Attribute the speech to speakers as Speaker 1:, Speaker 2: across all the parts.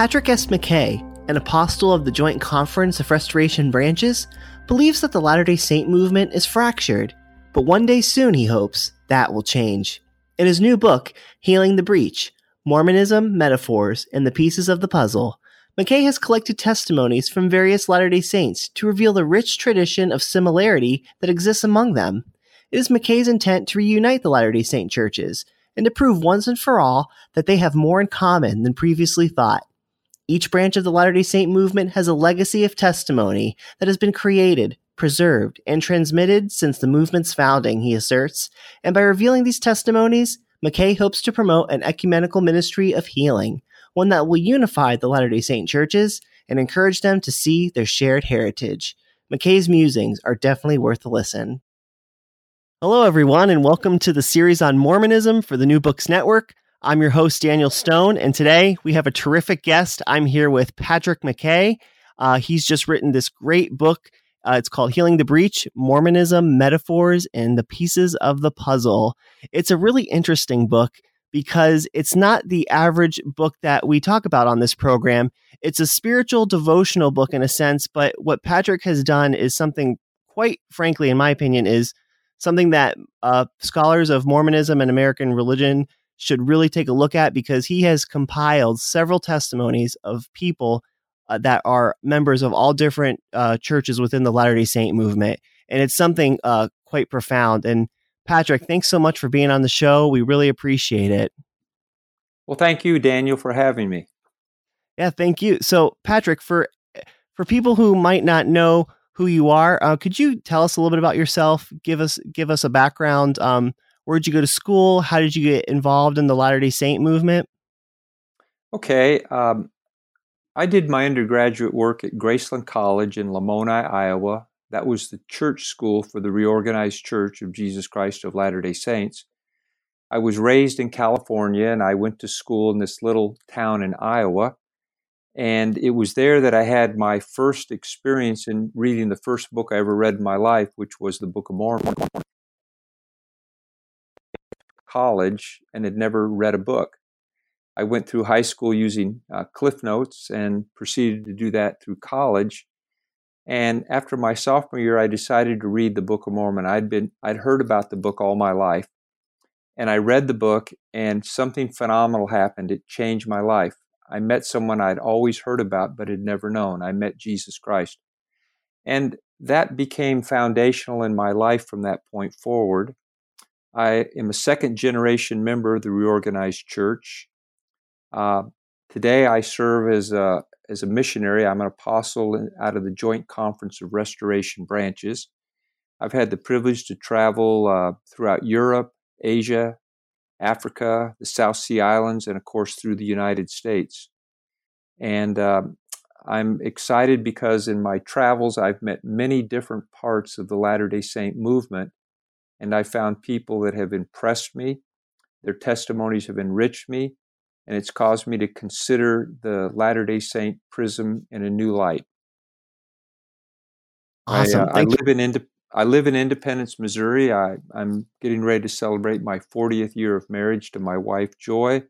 Speaker 1: Patrick S. McKay, an apostle of the Joint Conference of Restoration Branches, believes that the Latter day Saint movement is fractured, but one day soon, he hopes, that will change. In his new book, Healing the Breach Mormonism, Metaphors, and the Pieces of the Puzzle, McKay has collected testimonies from various Latter day Saints to reveal the rich tradition of similarity that exists among them. It is McKay's intent to reunite the Latter day Saint churches and to prove once and for all that they have more in common than previously thought. Each branch of the Latter day Saint movement has a legacy of testimony that has been created, preserved, and transmitted since the movement's founding, he asserts. And by revealing these testimonies, McKay hopes to promote an ecumenical ministry of healing, one that will unify the Latter day Saint churches and encourage them to see their shared heritage. McKay's musings are definitely worth a listen. Hello, everyone, and welcome to the series on Mormonism for the New Books Network. I'm your host, Daniel Stone, and today we have a terrific guest. I'm here with Patrick McKay. Uh, he's just written this great book. Uh, it's called Healing the Breach Mormonism, Metaphors, and the Pieces of the Puzzle. It's a really interesting book because it's not the average book that we talk about on this program. It's a spiritual devotional book in a sense, but what Patrick has done is something, quite frankly, in my opinion, is something that uh, scholars of Mormonism and American religion should really take a look at because he has compiled several testimonies of people uh, that are members of all different uh, churches within the Latter day Saint movement. And it's something uh, quite profound. And Patrick, thanks so much for being on the show. We really appreciate it.
Speaker 2: Well, thank you, Daniel, for having me.
Speaker 1: Yeah, thank you. So, Patrick, for for people who might not know who you are, uh, could you tell us a little bit about yourself? Give us give us a background. Um, Where'd you go to school? How did you get involved in the Latter day Saint movement?
Speaker 2: Okay. Um, I did my undergraduate work at Graceland College in Lamoni, Iowa. That was the church school for the Reorganized Church of Jesus Christ of Latter day Saints. I was raised in California and I went to school in this little town in Iowa. And it was there that I had my first experience in reading the first book I ever read in my life, which was the Book of Mormon college and had never read a book. I went through high school using uh, Cliff Notes and proceeded to do that through college. And after my sophomore year, I decided to read the Book of Mormon. I'd been I'd heard about the book all my life, and I read the book, and something phenomenal happened. It changed my life. I met someone I'd always heard about but had never known. I met Jesus Christ, and that became foundational in my life from that point forward. I am a second generation member of the Reorganized Church. Uh, today, I serve as a, as a missionary. I'm an apostle out of the Joint Conference of Restoration Branches. I've had the privilege to travel uh, throughout Europe, Asia, Africa, the South Sea Islands, and of course through the United States. And uh, I'm excited because in my travels, I've met many different parts of the Latter day Saint movement and I found people that have impressed me, Their testimonies have enriched me, and it's caused me to consider the Latter day Saint prism in a new light.
Speaker 1: Awesome.
Speaker 2: I, uh, I live in I live in Independence, Missouri. I, I'm getting ready to celebrate my 40th year of marriage to my wife, Joy.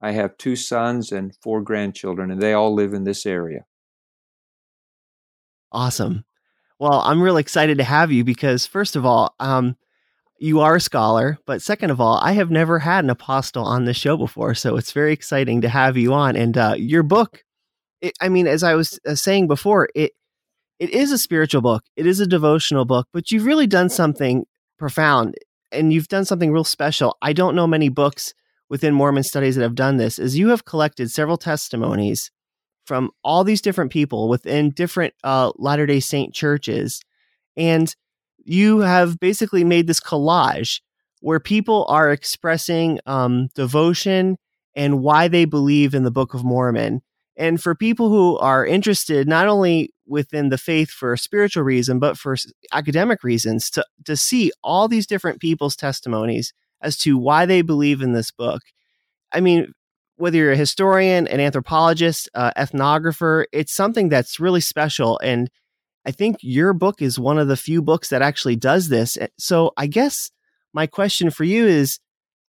Speaker 2: I have two sons and four grandchildren, and they all live in this area.
Speaker 1: Awesome. Well, I'm really excited to have you because, first of all, um, you are a scholar, but second of all, I have never had an apostle on this show before, so it's very exciting to have you on. And uh, your book, it, I mean, as I was uh, saying before, it it is a spiritual book, it is a devotional book, but you've really done something profound, and you've done something real special. I don't know many books within Mormon studies that have done this. Is you have collected several testimonies from all these different people within different uh, Latter day Saint churches. And you have basically made this collage where people are expressing um, devotion and why they believe in the Book of Mormon. And for people who are interested, not only within the faith for a spiritual reason, but for academic reasons, to, to see all these different people's testimonies as to why they believe in this book. I mean, whether you're a historian, an anthropologist, uh, ethnographer, it's something that's really special. And I think your book is one of the few books that actually does this. Eh, so I guess my question for you is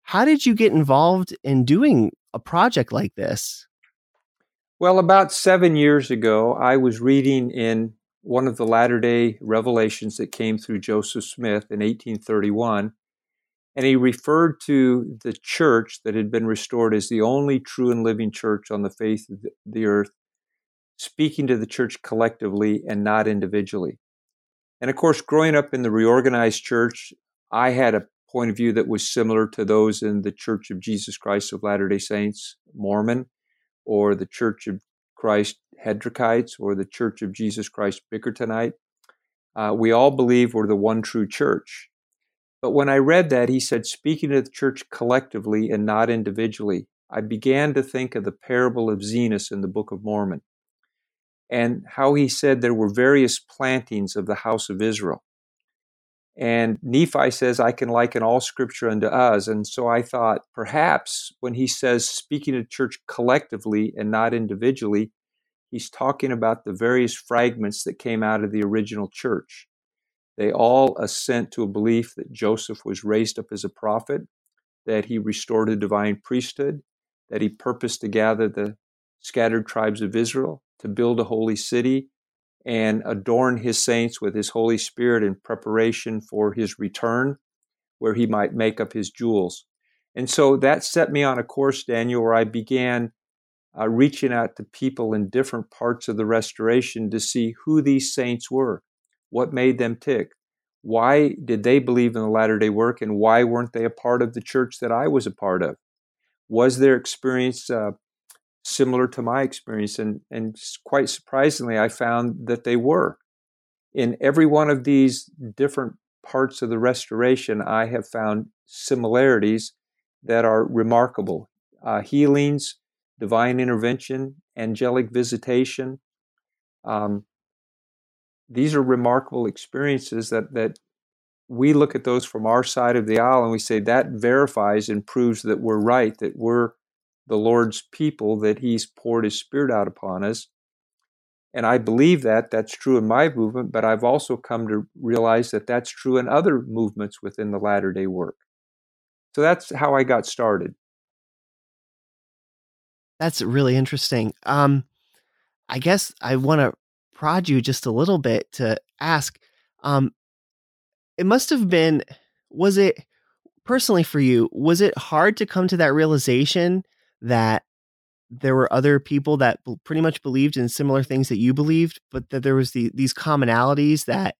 Speaker 1: how did you get involved in doing a project like this?
Speaker 2: Well, about seven years ago, I was reading in one of the latter day revelations that came through Joseph Smith in 1831 and he referred to the church that had been restored as the only true and living church on the face of the earth, speaking to the church collectively and not individually. And of course, growing up in the reorganized church, I had a point of view that was similar to those in the Church of Jesus Christ of Latter day Saints, Mormon, or the Church of Christ Hedrickites, or the Church of Jesus Christ Bickertonite. Uh, we all believe we're the one true church. But when I read that, he said, speaking to the church collectively and not individually, I began to think of the parable of Zenos in the Book of Mormon and how he said there were various plantings of the house of Israel. And Nephi says, I can liken all scripture unto us. And so I thought perhaps when he says speaking to church collectively and not individually, he's talking about the various fragments that came out of the original church. They all assent to a belief that Joseph was raised up as a prophet, that he restored a divine priesthood, that he purposed to gather the scattered tribes of Israel, to build a holy city, and adorn his saints with his Holy Spirit in preparation for his return, where he might make up his jewels. And so that set me on a course, Daniel, where I began uh, reaching out to people in different parts of the restoration to see who these saints were. What made them tick? Why did they believe in the latter day work and why weren't they a part of the church that I was a part of? Was their experience uh, similar to my experience? And, and quite surprisingly, I found that they were. In every one of these different parts of the restoration, I have found similarities that are remarkable uh, healings, divine intervention, angelic visitation, um, these are remarkable experiences that that we look at those from our side of the aisle and we say that verifies and proves that we're right, that we're the Lord's people, that He's poured His Spirit out upon us. And I believe that that's true in my movement, but I've also come to realize that that's true in other movements within the latter day work. So that's how I got started.
Speaker 1: That's really interesting. Um, I guess I want to prod you just a little bit to ask um it must have been was it personally for you was it hard to come to that realization that there were other people that pretty much believed in similar things that you believed but that there was the, these commonalities that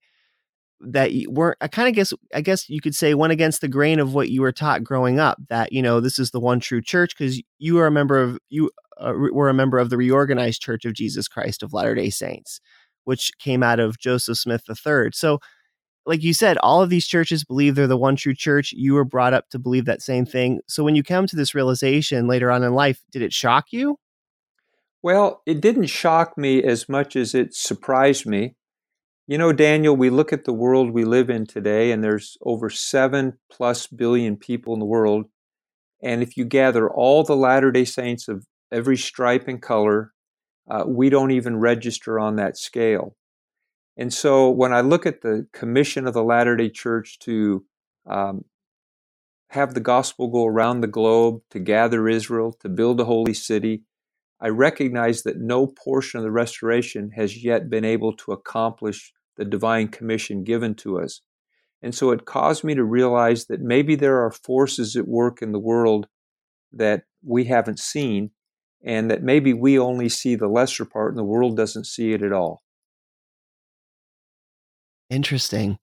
Speaker 1: that weren't i kind of guess i guess you could say went against the grain of what you were taught growing up that you know this is the one true church because you are a member of you uh, were a member of the reorganized church of jesus christ of latter day saints which came out of joseph smith iii so like you said all of these churches believe they're the one true church you were brought up to believe that same thing so when you come to this realization later on in life did it shock you
Speaker 2: well it didn't shock me as much as it surprised me you know, Daniel, we look at the world we live in today, and there's over seven plus billion people in the world. And if you gather all the Latter day Saints of every stripe and color, uh, we don't even register on that scale. And so when I look at the commission of the Latter day Church to um, have the gospel go around the globe, to gather Israel, to build a holy city, I recognize that no portion of the restoration has yet been able to accomplish the divine commission given to us. And so it caused me to realize that maybe there are forces at work in the world that we haven't seen, and that maybe we only see the lesser part and the world doesn't see it at all.
Speaker 1: Interesting.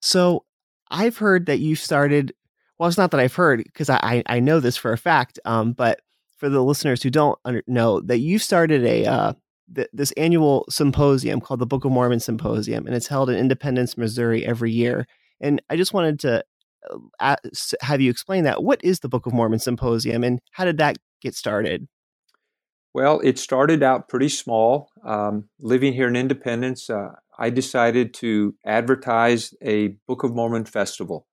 Speaker 1: So I've heard that you started. Well, it's not that I've heard because I, I know this for a fact. Um, but for the listeners who don't under, know that you started a uh, th- this annual symposium called the Book of Mormon Symposium, and it's held in Independence, Missouri, every year. And I just wanted to uh, have you explain that. What is the Book of Mormon Symposium, and how did that get started?
Speaker 2: Well, it started out pretty small. Um, living here in Independence, uh, I decided to advertise a Book of Mormon festival.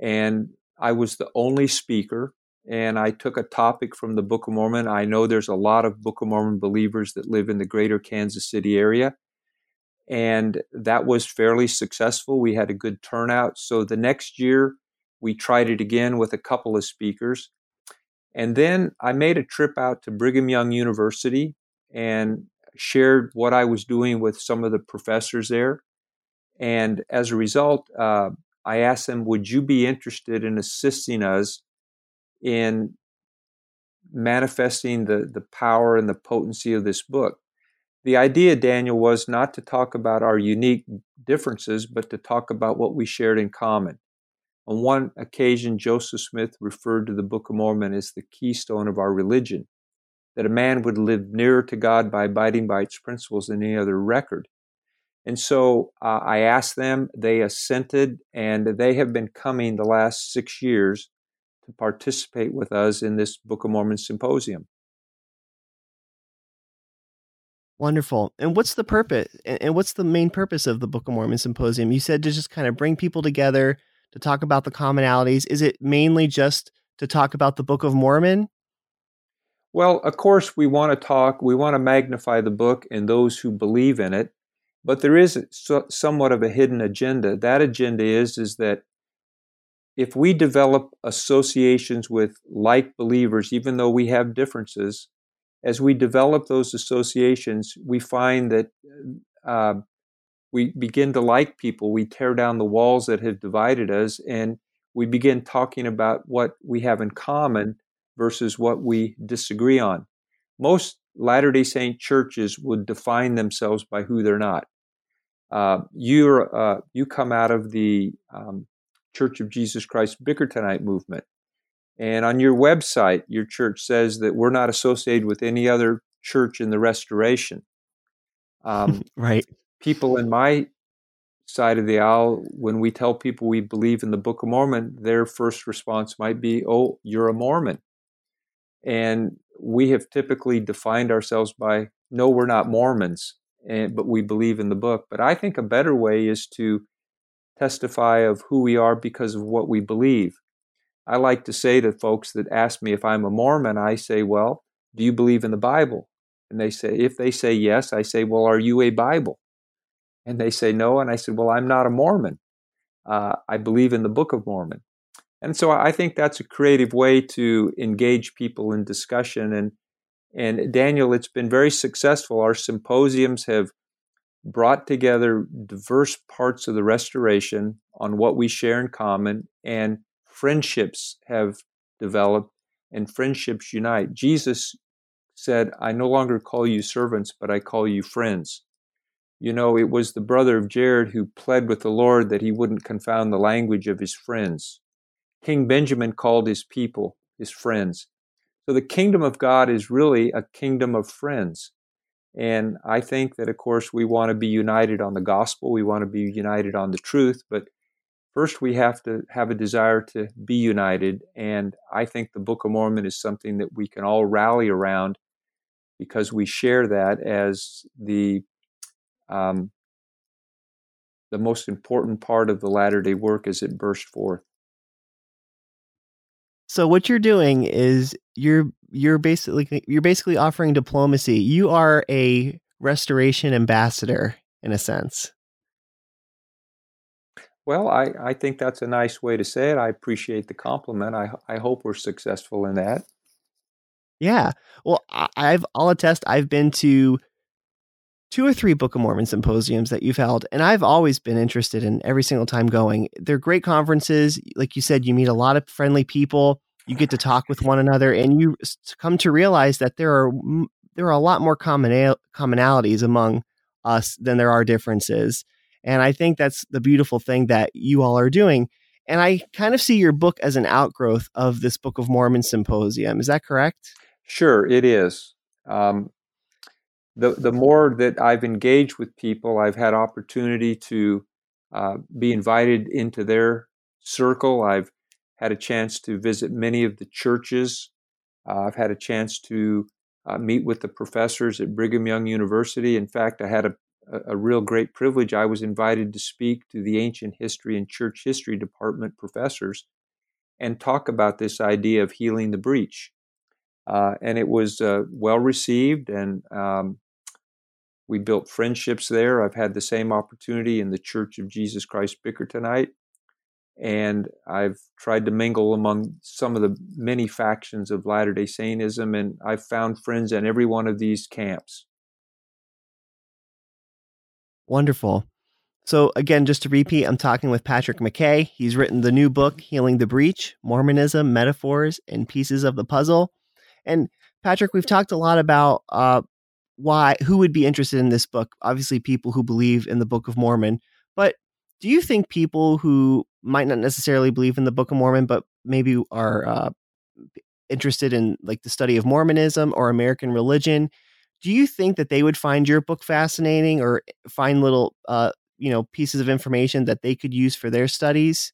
Speaker 2: And I was the only speaker, and I took a topic from the Book of Mormon. I know there's a lot of Book of Mormon believers that live in the greater Kansas City area. And that was fairly successful. We had a good turnout. So the next year, we tried it again with a couple of speakers. And then I made a trip out to Brigham Young University and shared what I was doing with some of the professors there. And as a result, uh, I asked them, Would you be interested in assisting us in manifesting the, the power and the potency of this book? The idea, Daniel, was not to talk about our unique differences, but to talk about what we shared in common. On one occasion, Joseph Smith referred to the Book of Mormon as the keystone of our religion, that a man would live nearer to God by abiding by its principles than any other record. And so uh, I asked them, they assented, and they have been coming the last six years to participate with us in this Book of Mormon symposium.
Speaker 1: Wonderful. And what's the purpose? And what's the main purpose of the Book of Mormon symposium? You said to just kind of bring people together to talk about the commonalities? Is it mainly just to talk about the Book of Mormon?
Speaker 2: Well, of course, we want to talk, we want to magnify the book and those who believe in it, but there is so, somewhat of a hidden agenda. That agenda is, is that if we develop associations with like believers, even though we have differences, as we develop those associations, we find that uh, we begin to like people. We tear down the walls that have divided us and we begin talking about what we have in common versus what we disagree on. Most Latter day Saint churches would define themselves by who they're not. Uh, you're, uh, you come out of the um, Church of Jesus Christ Bickertonite movement. And on your website, your church says that we're not associated with any other church in the restoration.
Speaker 1: Um, right
Speaker 2: people in my side of the aisle, when we tell people we believe in the Book of Mormon, their first response might be, Oh, you're a Mormon. And we have typically defined ourselves by, No, we're not Mormons, and, but we believe in the book. But I think a better way is to testify of who we are because of what we believe. I like to say to folks that ask me if I'm a Mormon, I say, Well, do you believe in the Bible? And they say, if they say yes, I say, Well, are you a Bible? And they say no. And I said, Well, I'm not a Mormon. Uh, I believe in the Book of Mormon. And so I think that's a creative way to engage people in discussion. And, and Daniel, it's been very successful. Our symposiums have brought together diverse parts of the restoration on what we share in common, and friendships have developed, and friendships unite. Jesus said, I no longer call you servants, but I call you friends. You know, it was the brother of Jared who pled with the Lord that he wouldn't confound the language of his friends. King Benjamin called his people his friends. So the kingdom of God is really a kingdom of friends. And I think that, of course, we want to be united on the gospel. We want to be united on the truth. But first, we have to have a desire to be united. And I think the Book of Mormon is something that we can all rally around because we share that as the um, the most important part of the latter day work as it burst forth.
Speaker 1: So what you're doing is you're you're basically you're basically offering diplomacy. You are a restoration ambassador in a sense.
Speaker 2: Well, I, I think that's a nice way to say it. I appreciate the compliment. I I hope we're successful in that.
Speaker 1: Yeah. Well, I've I'll attest. I've been to two or three Book of Mormon symposiums that you've held, and I've always been interested in every single time going. They're great conferences. Like you said, you meet a lot of friendly people. You get to talk with one another, and you come to realize that there are there are a lot more commonal commonalities among us than there are differences. And I think that's the beautiful thing that you all are doing. And I kind of see your book as an outgrowth of this Book of Mormon symposium. Is that correct?
Speaker 2: Sure, it is. Um, the the more that I've engaged with people, I've had opportunity to uh, be invited into their circle. I've had a chance to visit many of the churches. Uh, I've had a chance to uh, meet with the professors at Brigham Young University. In fact, I had a, a real great privilege. I was invited to speak to the ancient history and church history department professors and talk about this idea of healing the breach. Uh, and it was uh, well received, and um, we built friendships there. I've had the same opportunity in the Church of Jesus Christ Bickertonite, and I've tried to mingle among some of the many factions of Latter day Saintism, and I've found friends in every one of these camps.
Speaker 1: Wonderful. So, again, just to repeat, I'm talking with Patrick McKay. He's written the new book, Healing the Breach Mormonism, Metaphors, and Pieces of the Puzzle. And, Patrick, we've talked a lot about uh, why, who would be interested in this book. Obviously, people who believe in the Book of Mormon. But do you think people who might not necessarily believe in the Book of Mormon, but maybe are uh, interested in like the study of Mormonism or American religion, do you think that they would find your book fascinating or find little uh, you know pieces of information that they could use for their studies?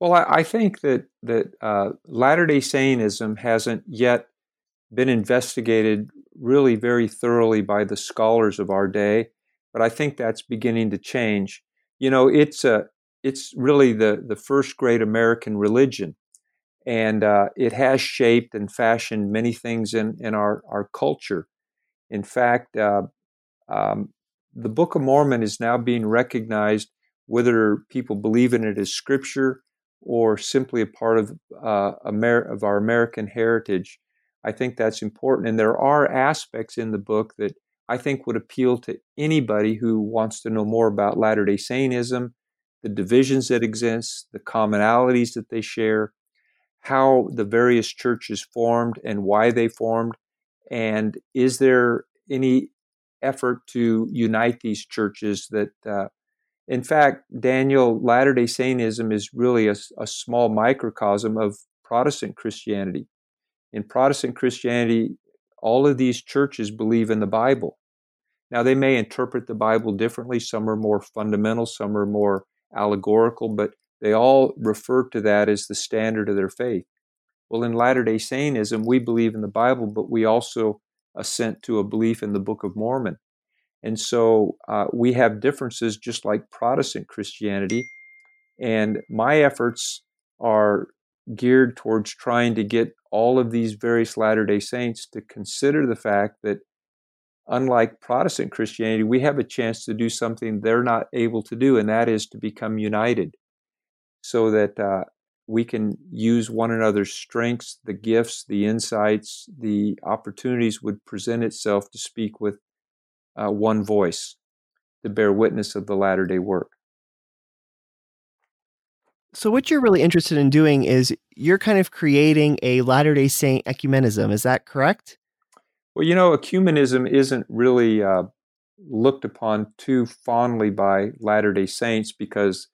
Speaker 2: Well, I, I think that that uh, Latter Day Saintism hasn't yet been investigated really very thoroughly by the scholars of our day, but I think that's beginning to change. You know, it's a it's really the the first great American religion, and uh, it has shaped and fashioned many things in in our our culture. In fact, uh, um, the Book of Mormon is now being recognized, whether people believe in it as scripture or simply a part of uh, Amer- of our American heritage. I think that's important, and there are aspects in the book that I think would appeal to anybody who wants to know more about Latter Day Saintism the divisions that exist, the commonalities that they share, how the various churches formed and why they formed, and is there any effort to unite these churches that uh, in fact daniel latter-day saintism is really a, a, small microcosm of protestant christianity in protestant christianity all of these churches believe in the bible now they may interpret the bible differently some are more fundamental some are more allegorical, but they all refer to that as the standard of their faith. Well, in Latter day Saintism, we believe in the Bible, but we also assent to a belief in the Book of Mormon. And so uh, we have differences just like Protestant Christianity. And my efforts are geared towards trying to get all of these various Latter day Saints to consider the fact that unlike Protestant Christianity, we have a chance to do something they're not able to do, and that is to become united so that uh, we can use one another's strengths, the gifts, the insights, the opportunities would present itself to speak with uh, one voice to bear witness of the latter day work.
Speaker 1: So, what you're really interested in doing is you're kind of creating a Latter day Saint ecumenism. Is that correct?
Speaker 2: Well, you know, ecumenism isn't really uh, looked upon too fondly by Latter day Saints because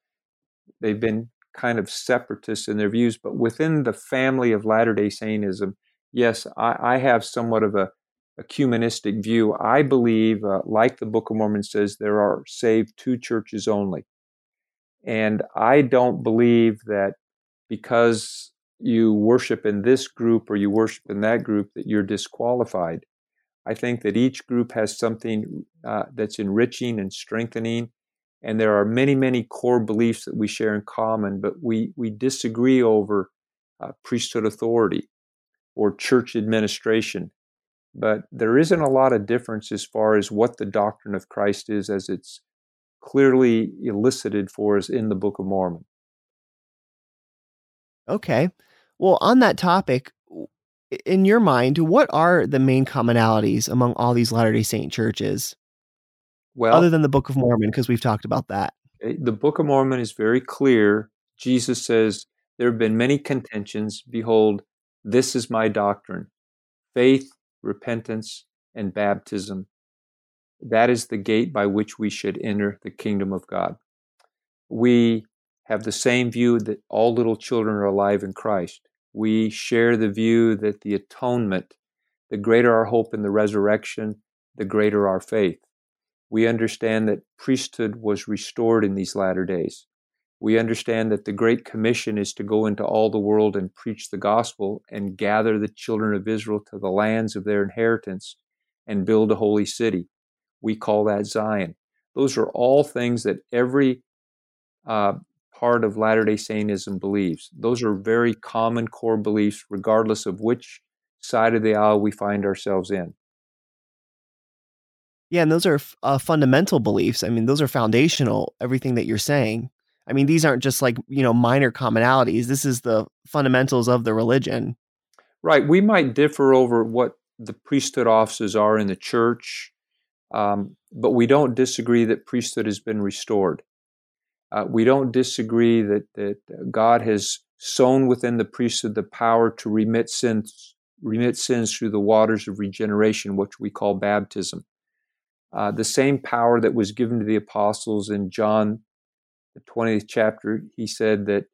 Speaker 2: they've been kind of separatist in their views. But within the family of Latter day Saintism, yes, I, I, have somewhat of a ecumenistic view. I believe, uh, like the Book of Mormon says, there are saved two churches only. And I don't believe that because you worship in this group or you worship in that group that you're disqualified. I think that each group has something uh, that's enriching and strengthening, and there are many, many core beliefs that we share in common, but we, we disagree over uh, priesthood authority or church administration. But there isn't a lot of difference as far as what the doctrine of Christ is as it's clearly elicited for us in the Book of Mormon.
Speaker 1: Okay. Well, on that topic, in your mind, what are the main commonalities among all these Latter day Saint churches?
Speaker 2: Well,
Speaker 1: other than the Book of Mormon, because we've talked about that.
Speaker 2: Eh, the Book of Mormon is very clear. Jesus says, There have been many contentions. Behold, this is my doctrine faith, repentance, and baptism. That is the gate by which we should enter the kingdom of God. We have the same view that all little children are alive in Christ. We share the view that the atonement, the greater our hope in the resurrection, the greater our faith. We understand that priesthood was restored in these latter days. We understand that the Great Commission is to go into all the world and preach the gospel and gather the children of Israel to the lands of their inheritance and build a holy city. We call that Zion. Those are all things that every uh, part of Latter day Saintism believes. Those are very common core beliefs, regardless of which side of the aisle we find ourselves in.
Speaker 1: Yeah, and those are uh, fundamental beliefs. I mean, those are foundational, everything that you're saying. I mean, these aren't just like, you know, minor commonalities. This is the fundamentals of the religion.
Speaker 2: Right. We might differ over what the priesthood offices are in the church, um, but we don't disagree that priesthood has been restored. Uh, we don't disagree that, that God has sown within the priesthood the power to remit sins, remit sins through the waters of regeneration, which we call baptism. Uh, the same power that was given to the apostles in John, the 20th chapter, he said that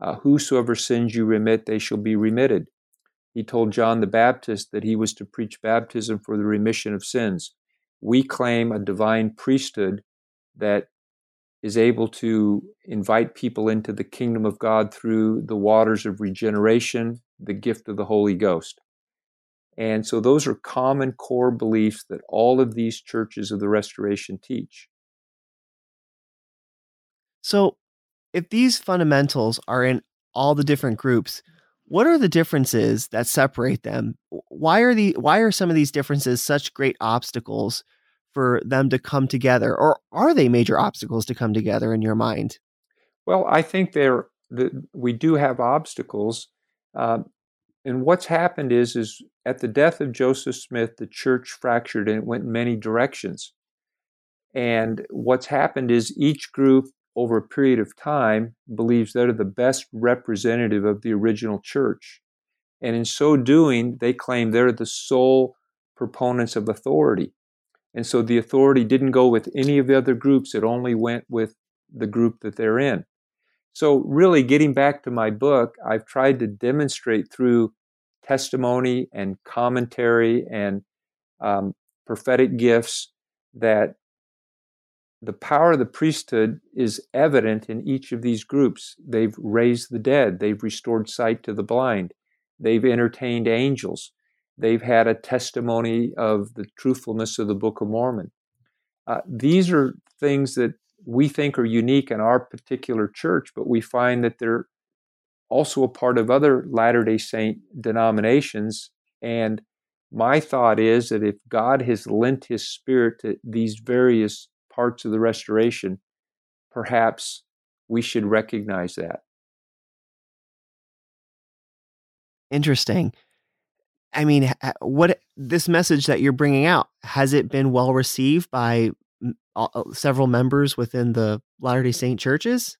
Speaker 2: uh, whosoever sins you remit, they shall be remitted. He told John the Baptist that he was to preach baptism for the remission of sins. We claim a divine priesthood that is able to invite people into the kingdom of God through the waters of regeneration, the gift of the Holy Ghost. And so those are common core beliefs that all of these churches of the Restoration teach.
Speaker 1: So, if these fundamentals are in all the different groups, what are the differences that separate them? Why are the why are some of these differences such great obstacles for them to come together, or are they major obstacles to come together in your mind?
Speaker 2: Well, I think there we do have obstacles. Uh, and what's happened is, is at the death of Joseph Smith, the church fractured and it went in many directions. And what's happened is each group over a period of time believes they're the best representative of the original church. And in so doing, they claim they're the sole proponents of authority. And so the authority didn't go with any of the other groups, it only went with the group that they're in. So, really, getting back to my book, I've tried to demonstrate through testimony and commentary and um, prophetic gifts that the power of the priesthood is evident in each of these groups. They've raised the dead, they've restored sight to the blind, they've entertained angels, they've had a testimony of the truthfulness of the Book of Mormon. Uh, these are things that we think are unique in our particular church, but we find that they're also a part of other Latter day Saint denominations. And my thought is that if God has lent his spirit to these various parts of the restoration, perhaps we should recognize that.
Speaker 1: Interesting. I mean, what this message that you're bringing out has it been well received by several members within the Latter Day Saint churches?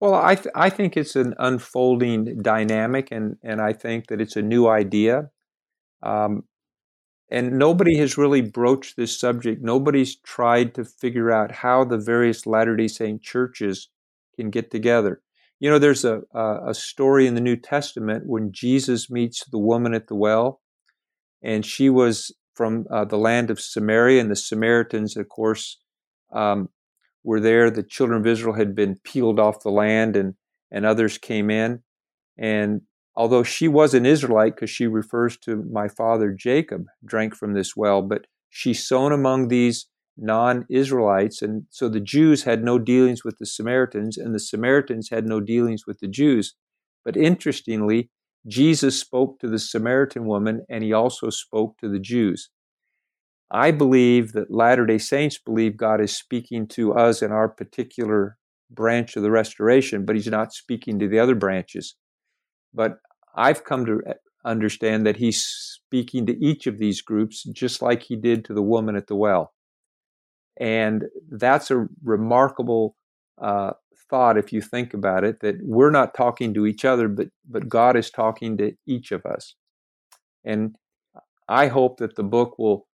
Speaker 2: Well, I th- I think it's an unfolding dynamic, and and I think that it's a new idea. Um, and nobody has really broached this subject. Nobody's tried to figure out how the various Latter Day Saint churches can get together. You know, there's a, a, story in the New Testament when Jesus meets the woman at the well, and she was from uh, the land of Samaria, and the Samaritans, of course, um, were there. The children of Israel had been peeled off the land, and and others came in. And although she was an Israelite, because she refers to my father Jacob, drank from this well, but she's sown among these non-Israelites, and so the Jews had no dealings with the Samaritans, and the Samaritans had no dealings with the Jews. But interestingly, Jesus spoke to the Samaritan woman and he also spoke to the Jews. I believe that Latter day Saints believe God is speaking to us in our particular branch of the restoration, but he's not speaking to the other branches. But I've come to understand that he's speaking to each of these groups just like he did to the woman at the well. And that's a remarkable uh, thought if you think about it that we're not talking to each other, but, but God is talking to each of us. And I hope that the book will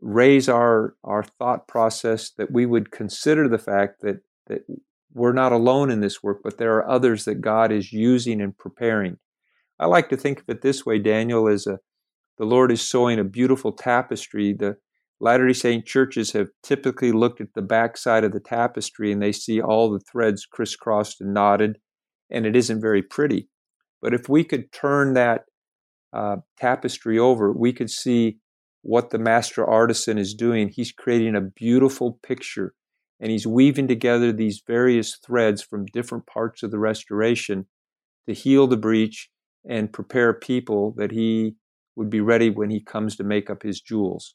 Speaker 2: raise our, our thought process that we would consider the fact that, that we're not alone in this work, but there are others that God is using and preparing. I like to think of it this way, Daniel, as a, the Lord is sewing a beautiful tapestry. The Latter day Saint churches have typically looked at the backside of the tapestry and they see all the threads crisscrossed and knotted, and it isn't very pretty. But if we could turn that uh, tapestry over, we could see what the master artisan is doing. He's creating a beautiful picture and he's weaving together these various threads from different parts of the restoration to heal the breach and prepare people that he would be ready when he comes to make up his jewels.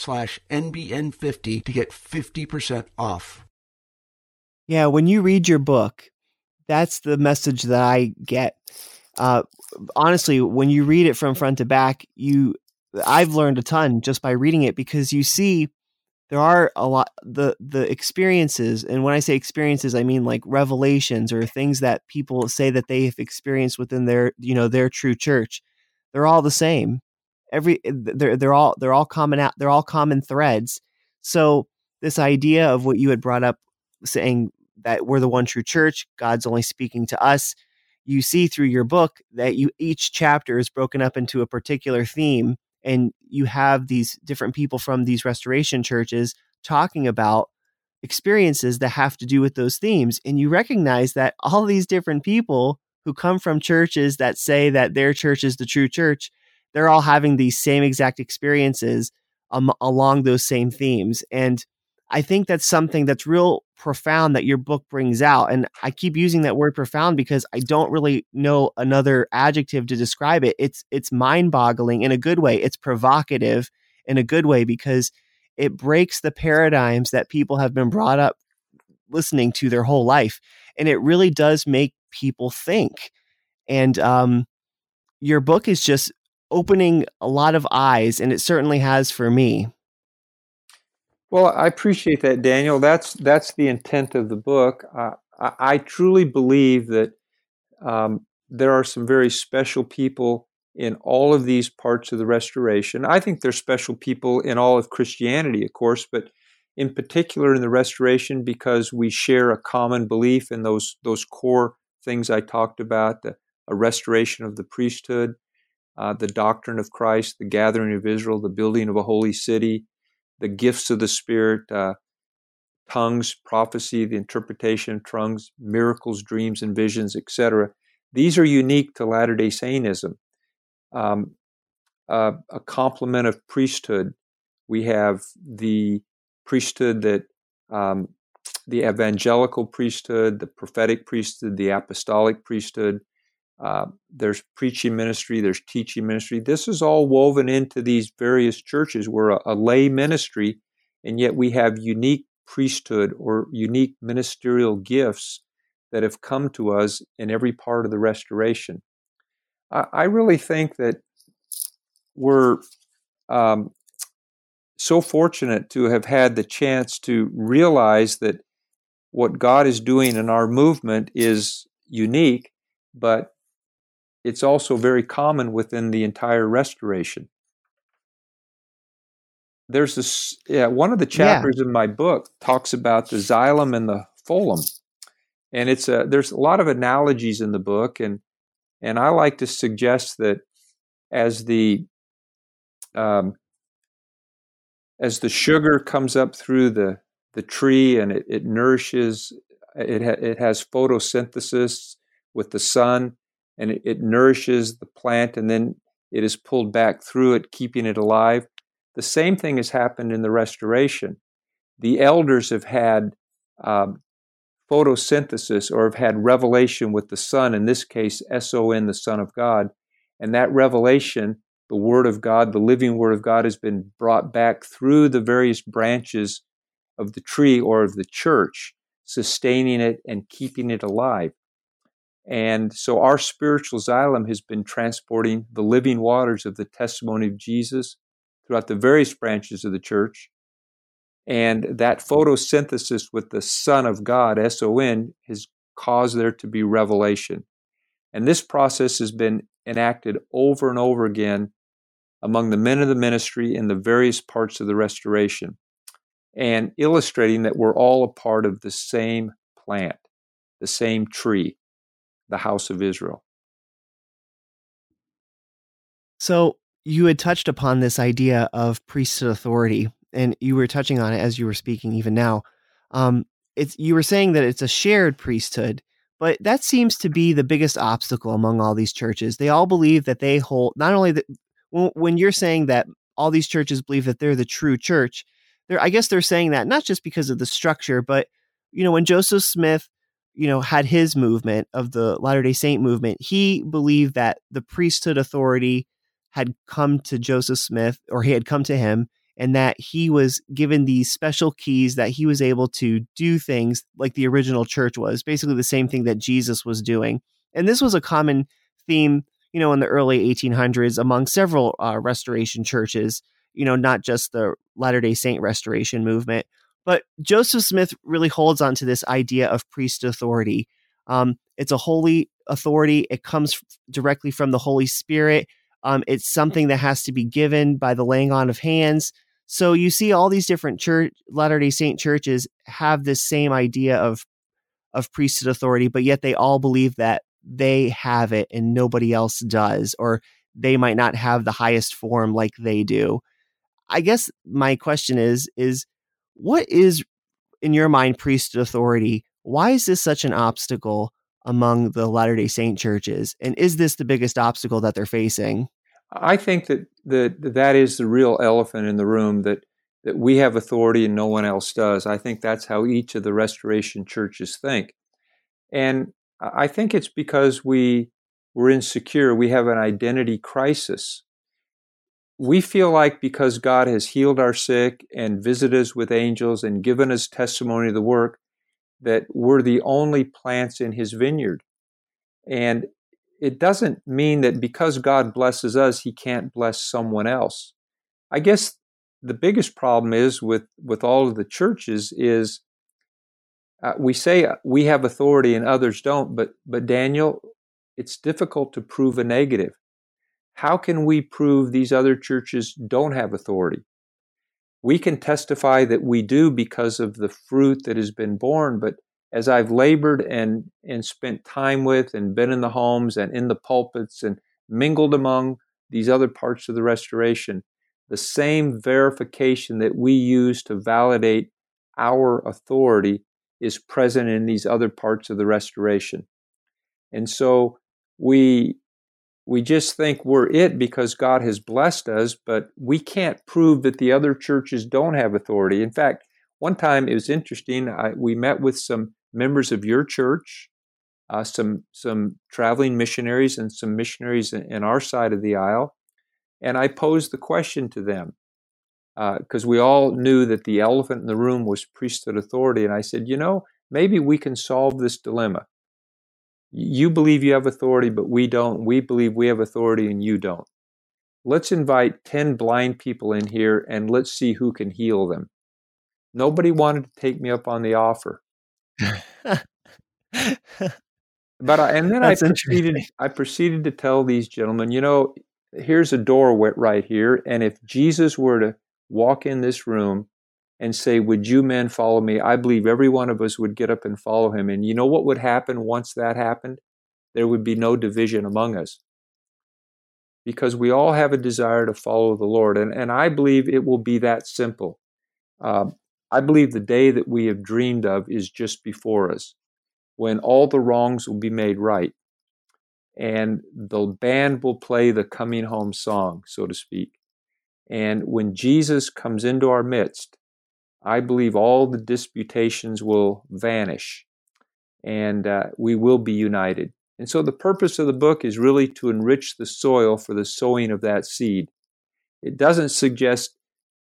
Speaker 3: slash NBN50 to get 50% off.
Speaker 1: Yeah, when you read your book, that's the message that I get. Uh, honestly, when you read it from front to back, you I've learned a ton just by reading it because you see there are a lot the the experiences and when i say experiences i mean like revelations or things that people say that they have experienced within their you know their true church they're all the same every eh, they're they're all they're all common out they're all common threads. So this idea of what you had brought up, saying that we're the one true church, God's only speaking to us. You see through your book that you each chapter is broken up into a particular theme, and you have these different people from these restoration churches talking about experiences that have to do with those themes. And you recognize that all these different people who come from churches that say that their church is the true church they're all having these same exact experiences um, along those same themes. And I think that's something that's real profound that your book brings out. And I keep using that word profound because I don't really know another adjective to describe it. It's it's mind-boggling in a good way. It's provocative in a good way because it breaks the paradigms that people have been brought up listening to their whole life. And it really does make people think. And um, your book is just opening a lot of eyes, and it certainly has for me.
Speaker 2: Well, I appreciate that, Daniel. That's that's the intent of the book. Uh, I, I, truly believe that um, there are some very special people in all of these parts of the restoration. I think there's special people in all of Christianity, of course, but in particular in the restoration because we share a common belief in those those core things I talked about: the, a restoration of the priesthood, uh, the doctrine of Christ, the gathering of Israel, the building of a holy city, the gifts of the Spirit, uh, tongues, prophecy, the interpretation of tongues, miracles, dreams, and visions, etc. These are unique to Latter day Saintism. Um, uh, a complement of priesthood. We have the priesthood that um, the evangelical priesthood, the prophetic priesthood, the apostolic priesthood, uh, there's preaching ministry, there's teaching ministry. This is all woven into these various churches. We're a, a lay ministry, and yet we have unique priesthood or unique ministerial gifts that have come to us in every part of the restoration. I, I really think that we're um, so fortunate to have had the chance to realize that what God is doing in our movement is unique, but it's also very common within the entire restoration. There's this, yeah, one of the chapters yeah. in my book talks about the xylem and the phloem, and it's a there's a lot of analogies in the book, and and I like to suggest that as the um, as the sugar comes up through the the tree and it, it nourishes it, ha- it has photosynthesis with the sun and it, it nourishes the plant and then it is pulled back through it keeping it alive the same thing has happened in the restoration the elders have had um, photosynthesis or have had revelation with the Son, in this case, S-O-N, the Son of God. And that revelation, the Word of God, the living Word of God, has been brought back through the various branches of the tree or of the church, sustaining it and keeping it alive. And so our spiritual xylem has been transporting the living waters of the testimony of Jesus throughout the various branches of the church and that photosynthesis with the Son of God, S O N, has caused there to be revelation. And this process has been enacted over and over again among the men of the ministry in the various parts of the restoration, and illustrating that we're all a part of the same plant, the same tree, the house of Israel.
Speaker 1: So, you had touched upon this idea of priesthood authority and you were touching on it as you were speaking even now. Um, it's you were saying that it's a shared priesthood, but that seems to be the biggest obstacle among all these churches. They all believe that they hold not only that when you're saying that all these churches believe that they're the true church, they're I guess they're saying that not just because of the structure, but you know when Joseph Smith you know had his movement of the Latter Day Saint movement, he believed that the priesthood authority had come to Joseph Smith or he had come to him and that he was given these special keys that he was able to do things like the original church was, basically the same thing that Jesus was doing. And this was a common theme, you know, in the early 1800s among several uh, restoration churches, you know, not just the Latter day Saint restoration movement. But Joseph Smith really holds on to this idea of priest authority. Um, it's a holy authority, it comes directly from the Holy Spirit. Um, it's something that has to be given by the laying on of hands. So you see all these different church Latter Day Saint churches have this same idea of of priesthood authority, but yet they all believe that they have it and nobody else does, or they might not have the highest form like they do. I guess my question is is what is in your mind priesthood authority? Why is this such an obstacle among the Latter day Saint churches? And is this the biggest obstacle that they're facing?
Speaker 2: I think that, that that is the real elephant in the room that, that we have authority and no one else does. I think that's how each of the restoration churches think. And I think it's because we, we're insecure, we have an identity crisis. We feel like because God has healed our sick and visited us with angels and given us testimony of the work, that we're the only plants in his vineyard. And it doesn't mean that because God blesses us, he can't bless someone else. I guess the biggest problem is with, with all of the churches is uh, we say we have authority and others don't, but, but Daniel, it's difficult to prove a negative. How can we prove these other churches don't have authority? We can testify that we do because of the fruit that has been born, but as I've labored and, and spent time with and been in the homes and in the pulpits and mingled among these other parts of the restoration, the same verification that we use to validate our authority is present in these other parts of the restoration. And so we we just think we're it because God has blessed us, but we can't prove that the other churches don't have authority. In fact, one time it was interesting. I, we met with some members of your church, uh, some some traveling missionaries, and some missionaries in, in, our side of the aisle, and I posed the question to them because uh, we all knew that the elephant in the room was priesthood authority, and I said, you know, maybe we can solve this dilemma. You believe you have authority, but we don't. We believe we have authority and you don't. Let's invite 10 blind people in here and let's see who can heal them. Nobody wanted to take me up on the offer. but I, and then I proceeded I proceeded to tell these gentlemen, you know, here's a door right here and if Jesus were to walk in this room and say, Would you men follow me? I believe every one of us would get up and follow him. And you know what would happen once that happened? There would be no division among us. Because we all have a desire to follow the Lord. And, and I believe it will be that simple. Uh, I believe the day that we have dreamed of is just before us, when all the wrongs will be made right. And the band will play the coming home song, so to speak. And when Jesus comes into our midst, I believe all the disputations will vanish and uh, we will be united. And so the purpose of the book is really to enrich the soil for the sowing of that seed. It doesn't suggest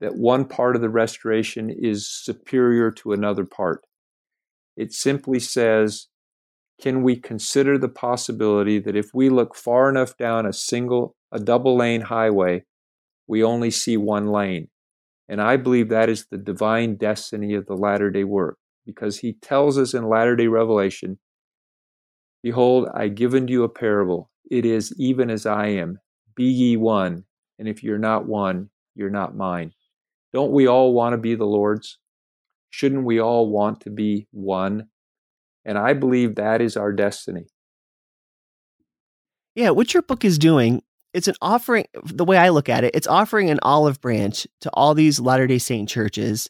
Speaker 2: that one part of the restoration is superior to another part. It simply says, can we consider the possibility that if we look far enough down a single, a double lane highway, we only see one lane? And I believe that is the divine destiny of the latter day work because he tells us in latter day revelation, Behold, I give unto you a parable. It is even as I am. Be ye one. And if you're not one, you're not mine. Don't we all want to be the Lord's? Shouldn't we all want to be one? And I believe that is our destiny.
Speaker 1: Yeah, what your book is doing it's an offering the way i look at it it's offering an olive branch to all these latter day saint churches.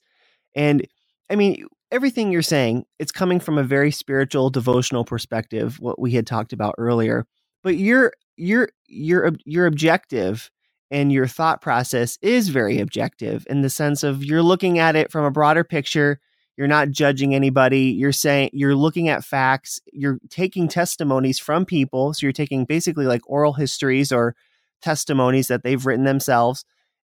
Speaker 1: And i mean everything you're saying it's coming from a very spiritual devotional perspective what we had talked about earlier. But your your your your objective and your thought process is very objective in the sense of you're looking at it from a broader picture. You're not judging anybody. You're saying you're looking at facts. You're taking testimonies from people. So you're taking basically like oral histories or testimonies that they've written themselves.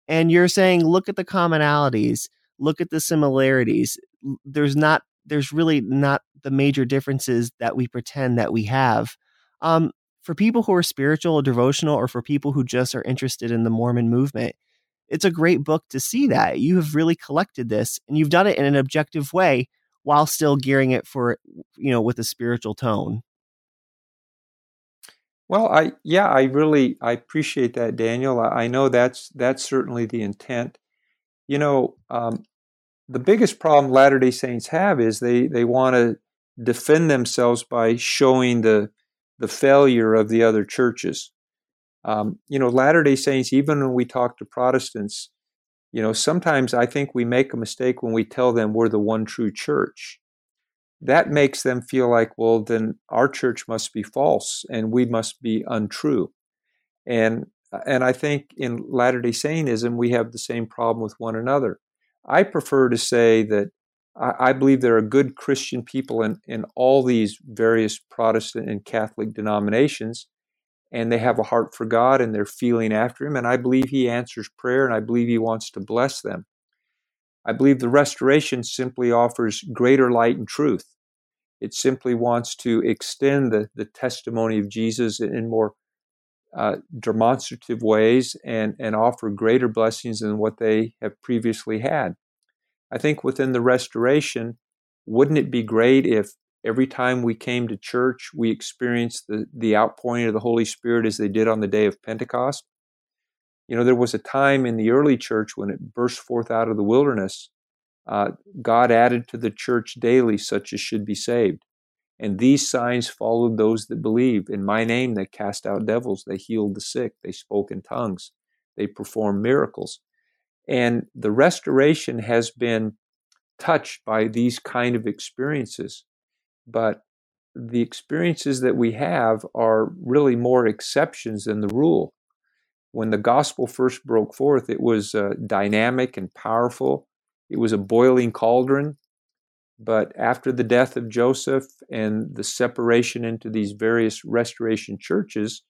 Speaker 1: And you're saying, look at the commonalities, look at the similarities. There's not, there's really not the major differences that we pretend that we have. Um, for people who are spiritual or devotional, or for people who just are interested in the Mormon movement, it's a great book to see that. You have really collected this and you've done it in an objective way while still gearing it for, you know, with a spiritual tone.
Speaker 2: Well, I yeah, I really I appreciate that, Daniel. I, I know that's that's certainly the intent. You know, um, the biggest problem Latter Day Saints have is they they want to defend themselves by showing the the failure of the other churches. Um, you know, Latter Day Saints, even when we talk to Protestants, you know, sometimes I think we make a mistake when we tell them we're the one true church that makes them feel like, well, then our church must be false and we must be untrue. And and I think in Latter Day Saintism we have the same problem with one another. I prefer to say that I, I believe there are good Christian people in, in all these various Protestant and Catholic denominations, and they have a heart for God and they're feeling after Him. And I believe He answers prayer and I believe He wants to bless them. I believe the restoration simply offers greater light and truth. It simply wants to extend the, the testimony of Jesus in more uh, demonstrative ways and, and offer greater blessings than what they have previously had. I think within the restoration, wouldn't it be great if every time we came to church, we experienced the, the outpouring of the Holy Spirit as they did on the day of Pentecost? You know, there was a time in the early church when it burst forth out of the wilderness. Uh, God added to the church daily such as should be saved. And these signs followed those that believe. In my name, they cast out devils, they healed the sick, they spoke in tongues, they performed miracles. And the restoration has been touched by these kind of experiences. But the experiences that we have are really more exceptions than the rule when the gospel first broke forth, it was uh, dynamic and powerful. It was a boiling cauldron. But after the death of Joseph and the separation into these various restoration churches,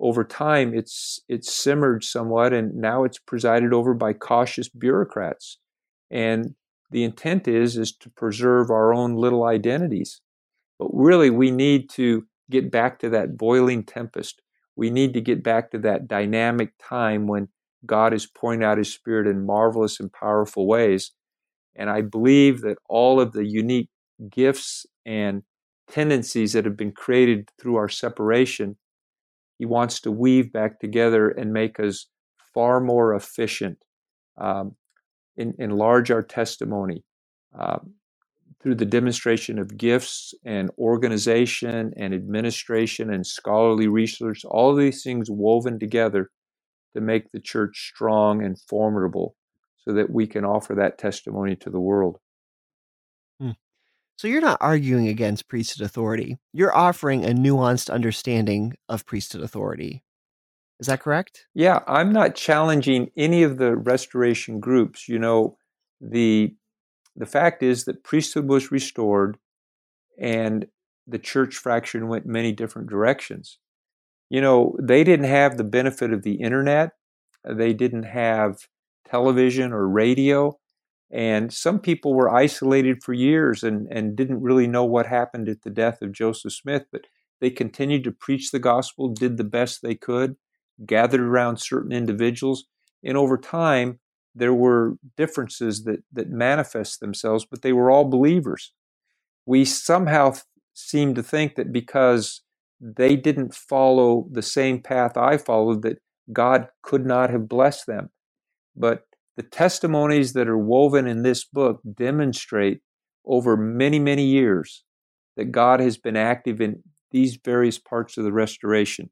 Speaker 2: over time it's it's simmered somewhat, and now it's presided over by cautious bureaucrats. And the intent is is to preserve our own little identities. But really, we need to get back to that boiling tempest. We need to get back to that dynamic time when God is pouring out His Spirit in marvelous and powerful ways. And I believe that all of the unique gifts and tendencies that have been created through our separation, He wants to weave back together and make us far more efficient, um, in, enlarge our testimony. Um, through the demonstration of gifts and organization and administration and scholarly research, all of these things woven together to make the church strong and formidable so that we can offer that testimony to the world.
Speaker 1: Hmm. So you're not arguing against priesthood authority. You're offering a nuanced understanding of priesthood authority. Is that correct?
Speaker 2: Yeah, I'm not challenging any of the restoration groups. You know, the the fact is that priesthood was restored and the church fraction went many different directions. You know, they didn't have the benefit of the internet, they didn't have television or radio, and some people were isolated for years and, and didn't really know what happened at the death of Joseph Smith, but they continued to preach the gospel, did the best they could, gathered around certain individuals, and over time, there were differences that, that manifest themselves, but they were all believers. We somehow seem to think that because they didn't follow the same path I followed, that God could not have blessed them. But the testimonies that are woven in this book demonstrate over many, many years that God has been active in these various parts of the restoration.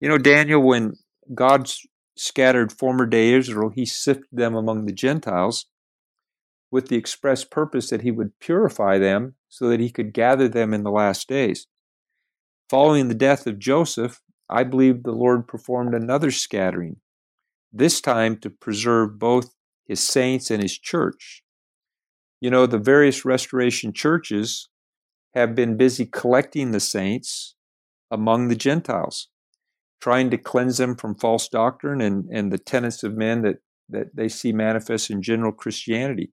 Speaker 2: You know, Daniel, when God's scattered former day Israel, he sifted them among the Gentiles with the express purpose that he would purify them so that he could gather them in the last days. Following the death of Joseph, I believe the Lord performed another scattering, this time to preserve both his saints and his church. You know, the various restoration churches have been busy collecting the saints among the Gentiles trying to cleanse them from false doctrine and, and the tenets of men that, that they see manifest in general Christianity.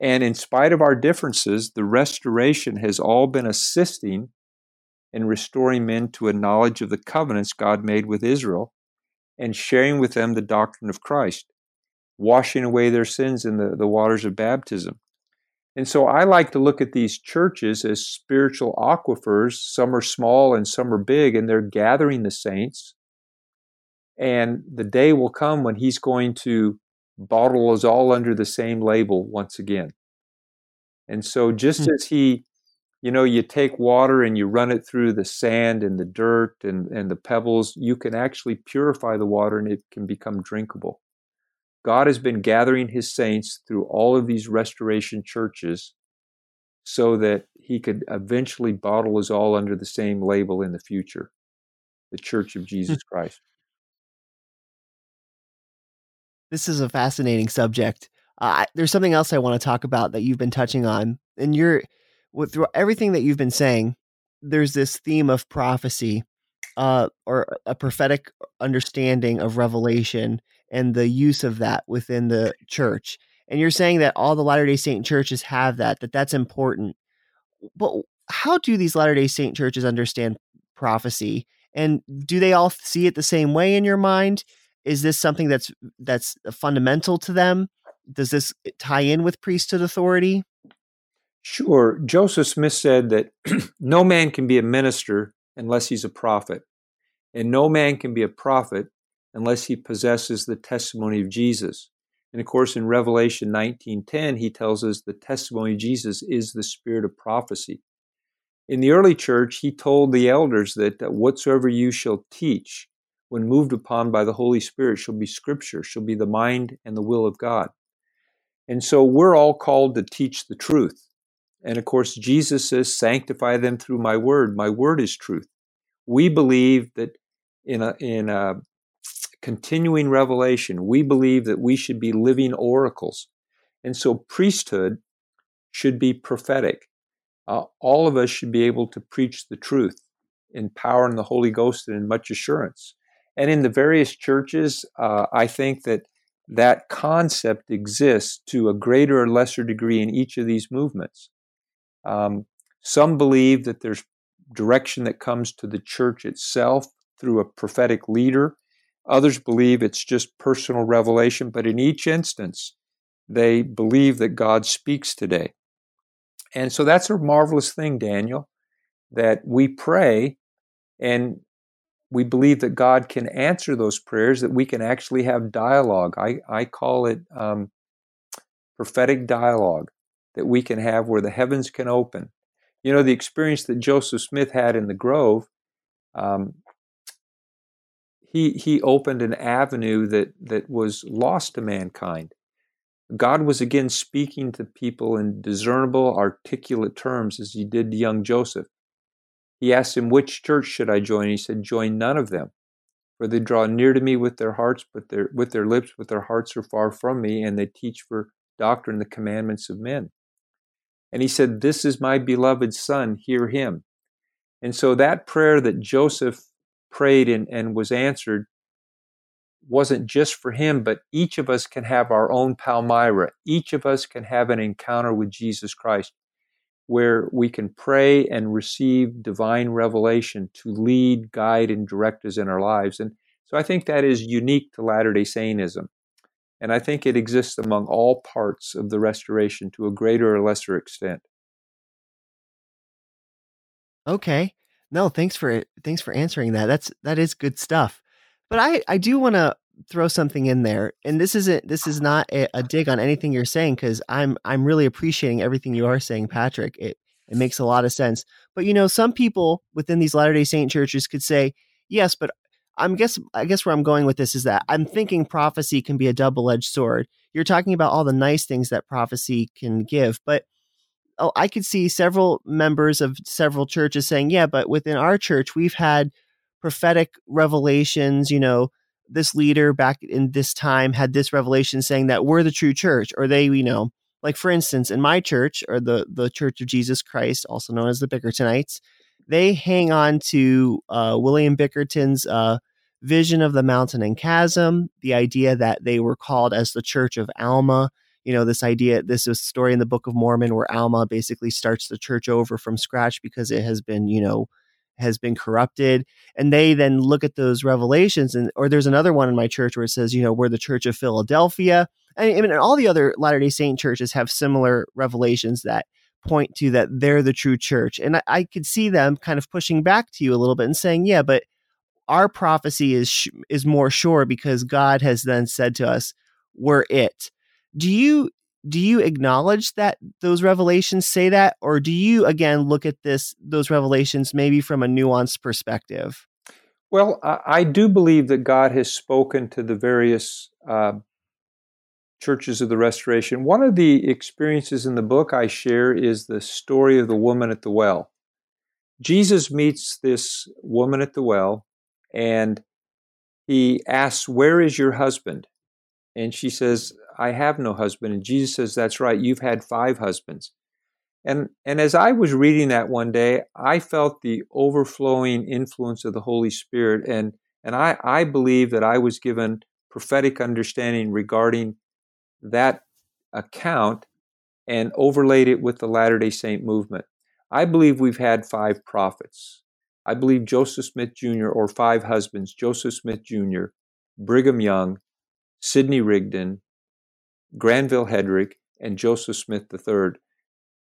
Speaker 2: And in spite of our differences, the restoration has all been assisting in restoring men to a knowledge of the covenants God made with Israel and sharing with them the doctrine of Christ, washing away their sins in the, the waters of baptism. And so I like to look at these churches as spiritual aquifers. Some are small and some are big, and they're gathering the saints. And the day will come when he's going to bottle us all under the same label once again. And so, just hmm. as he, you know, you take water and you run it through the sand and the dirt and, and the pebbles, you can actually purify the water and it can become drinkable. God has been gathering his saints through all of these restoration churches so that he could eventually bottle us all under the same label in the future the Church of hmm. Jesus Christ.
Speaker 1: This is a fascinating subject. Uh, there's something else I want to talk about that you've been touching on, and you're with through everything that you've been saying. There's this theme of prophecy, uh, or a prophetic understanding of revelation, and the use of that within the church. And you're saying that all the Latter day Saint churches have that, that that's important. But how do these Latter day Saint churches understand prophecy? And do they all see it the same way in your mind? Is this something that's that's fundamental to them? Does this tie in with priesthood authority?
Speaker 2: Sure. Joseph Smith said that no man can be a minister unless he's a prophet, and no man can be a prophet unless he possesses the testimony of Jesus. And of course, in Revelation 19:10, he tells us the testimony of Jesus is the spirit of prophecy. In the early church, he told the elders that whatsoever you shall teach, when moved upon by the Holy Spirit, shall be scripture, shall be the mind and the will of God. And so we're all called to teach the truth. And of course, Jesus says, Sanctify them through my word. My word is truth. We believe that in a, in a continuing revelation. We believe that we should be living oracles. And so priesthood should be prophetic. Uh, all of us should be able to preach the truth in power and the Holy Ghost and in much assurance. And in the various churches, uh, I think that that concept exists to a greater or lesser degree in each of these movements. Um, some believe that there's direction that comes to the church itself through a prophetic leader. Others believe it's just personal revelation, but in each instance, they believe that God speaks today. And so that's a marvelous thing, Daniel, that we pray and we believe that God can answer those prayers, that we can actually have dialogue. I, I call it um, prophetic dialogue that we can have where the heavens can open. You know, the experience that Joseph Smith had in the Grove, um, he, he opened an avenue that, that was lost to mankind. God was again speaking to people in discernible, articulate terms as he did to young Joseph. He asked him, Which church should I join? He said, Join none of them. For they draw near to me with their hearts, but their, with their lips, but their hearts are far from me, and they teach for doctrine the commandments of men. And he said, This is my beloved son, hear him. And so that prayer that Joseph prayed and, and was answered wasn't just for him, but each of us can have our own Palmyra. Each of us can have an encounter with Jesus Christ where we can pray and receive divine revelation to lead, guide, and direct us in our lives. And so I think that is unique to Latter day Saintism. And I think it exists among all parts of the restoration to a greater or lesser extent.
Speaker 1: Okay. No, thanks for it. thanks for answering that. That's that is good stuff. But I I do want to throw something in there, and this isn't this is not a, a dig on anything you're saying because I'm I'm really appreciating everything you are saying, Patrick. It it makes a lot of sense. But you know, some people within these Latter Day Saint churches could say, yes, but I'm guess I guess where I'm going with this is that I'm thinking prophecy can be a double edged sword. You're talking about all the nice things that prophecy can give, but oh, I could see several members of several churches saying, yeah, but within our church, we've had prophetic revelations, you know, this leader back in this time had this revelation saying that we're the true church, or they, you know, like for instance, in my church or the the Church of Jesus Christ, also known as the Bickertonites, they hang on to uh, William Bickerton's uh, vision of the mountain and chasm, the idea that they were called as the Church of Alma. You know, this idea, this is a story in the Book of Mormon where Alma basically starts the church over from scratch because it has been, you know, has been corrupted. And they then look at those revelations and or there's another one in my church where it says you know we're the church of philadelphia. I mean, all the other latter day saint churches have similar revelations that point to that they're the true church. And I, I could see them kind of pushing back to you a little bit and saying yeah but our prophecy is sh- is more sure because god has then said to us we're it do you do you acknowledge that those revelations say that? Or do you again look at this those revelations maybe from a nuanced perspective?
Speaker 2: Well i do believe that god has spoken to the various uh, churches of the restoration. One of the experiences in the book i share is the story of the woman at the well. Jesus meets this woman at the well and he asks where is your husband? And she says I have no husband. And Jesus says, That's right, you've had five husbands. And, and as I was reading that one day, I felt the overflowing influence of the Holy Spirit. And, and I, I believe that I was given prophetic understanding regarding that account and overlaid it with the Latter day Saint movement. I believe we've had five prophets. I believe Joseph Smith Jr., or five husbands Joseph Smith Jr., Brigham Young, Sidney Rigdon, Granville Hedrick, and Joseph Smith III.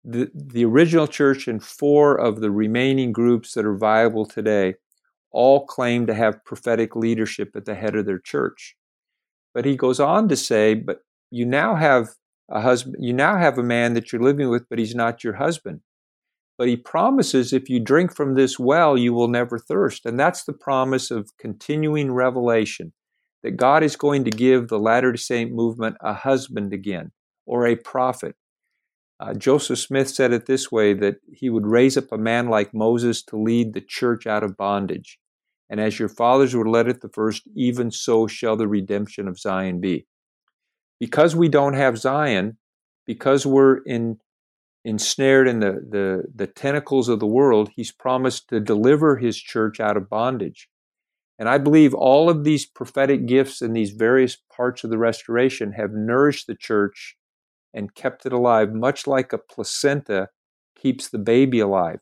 Speaker 2: The, the original church and four of the remaining groups that are viable today all claim to have prophetic leadership at the head of their church. But he goes on to say, but you now have a husband, you now have a man that you're living with, but he's not your husband. But he promises if you drink from this well, you will never thirst. And that's the promise of continuing revelation that God is going to give the Latter day Saint movement a husband again or a prophet. Uh, Joseph Smith said it this way that he would raise up a man like Moses to lead the church out of bondage. And as your fathers were led at the first, even so shall the redemption of Zion be. Because we don't have Zion, because we're in, ensnared in the, the, the tentacles of the world, he's promised to deliver his church out of bondage. And I believe all of these prophetic gifts in these various parts of the restoration have nourished the church and kept it alive, much like a placenta keeps the baby alive.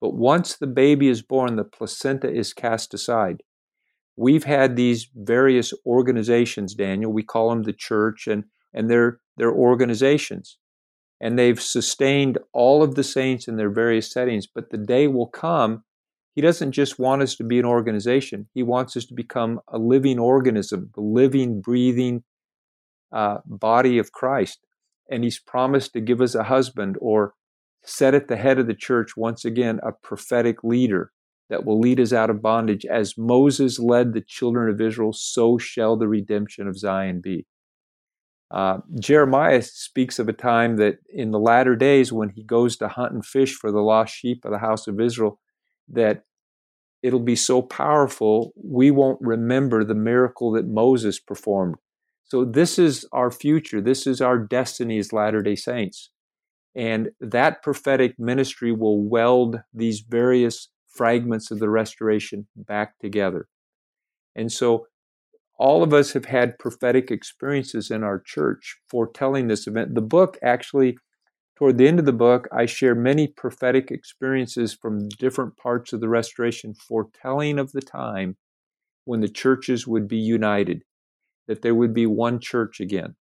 Speaker 2: But once the baby is born, the placenta is cast aside. We've had these various organizations, Daniel. We call them the church, and, and they're, they're organizations. And they've sustained all of the saints in their various settings. But the day will come, He doesn't just want us to be an organization, He wants us to become a living organism, the living, breathing uh, body of Christ. And He's promised to give us a husband or set at the head of the church once again a prophetic leader that will lead us out of bondage. As Moses led the children of Israel, so shall the redemption of Zion be. Uh, Jeremiah speaks of a time that in the latter days, when he goes to hunt and fish for the lost sheep of the house of Israel, that it'll be so powerful, we won't remember the miracle that Moses performed. So, this is our future. This is our destiny as Latter day Saints. And that prophetic ministry will weld these various fragments of the restoration back together. And so all of us have had prophetic experiences in our church foretelling this event. The book actually, toward the end of the book, I share many prophetic experiences from different parts of the restoration foretelling of the time when the churches would be united, that there would be one church again.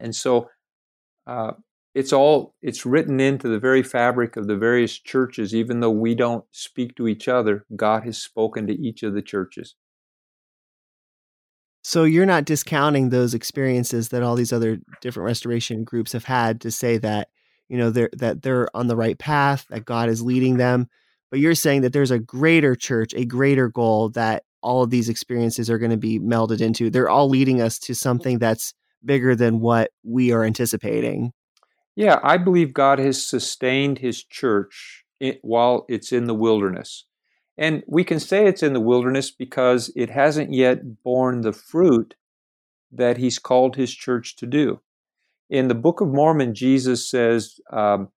Speaker 2: And so uh, it's all it's written into the very fabric of the various churches even though we don't speak to each other god has spoken to each of the churches
Speaker 1: so you're not discounting those experiences that all these other different restoration groups have had to say that you know they're that they're on the right path that god is leading them but you're saying that there's a greater church a greater goal that all of these experiences are going to be melded into they're all leading us to something that's bigger than what we are anticipating
Speaker 2: yeah, I believe God has sustained his church eh, while it's in the wilderness. And we can say it's in the wilderness because it hasn't yet borne the fruit that he's called his church to do. In the Book of Mormon, Jesus says, um,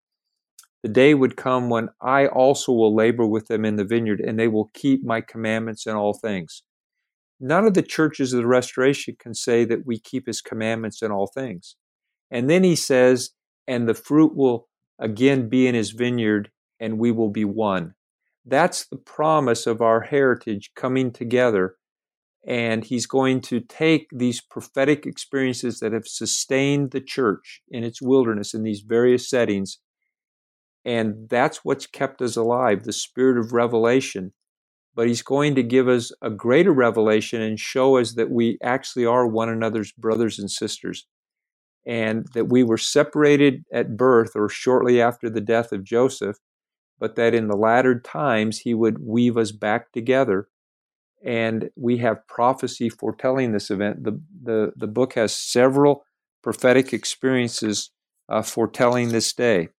Speaker 2: The day would come when I also will labor with them in the vineyard, and they will keep my commandments in all things. None of the churches of the restoration can say that we keep his commandments in all things. And then he says, and the fruit will again be in his vineyard, and we will be one. That's the promise of our heritage coming together. And he's going to take these prophetic experiences that have sustained the church in its wilderness in these various settings. And that's what's kept us alive the spirit of revelation. But he's going to give us a greater revelation and show us that we actually are one another's brothers and sisters and that we were separated at birth or shortly after the death of Joseph, but that in the latter times he would weave us back together. And we have prophecy foretelling this event. The, the, the book has several prophetic experiences uh, foretelling this day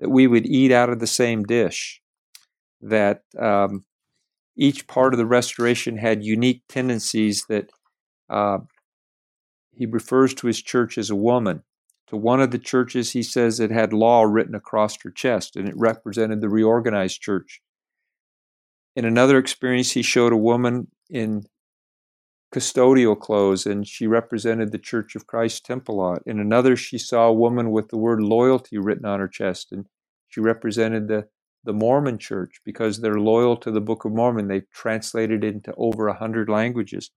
Speaker 2: that we would eat out of the same dish, that um, each part of the restoration had unique tendencies that uh, he refers to his church as a woman. To one of the churches, he says it had law written across her chest, and it represented the reorganized church. In another experience, he showed a woman in custodial clothes, and she represented the Church of Christ Temple lot. In another, she saw a woman with the word loyalty written on her chest, and she represented the, the Mormon church because they're loyal to the Book of Mormon. They've translated it into over a hundred languages.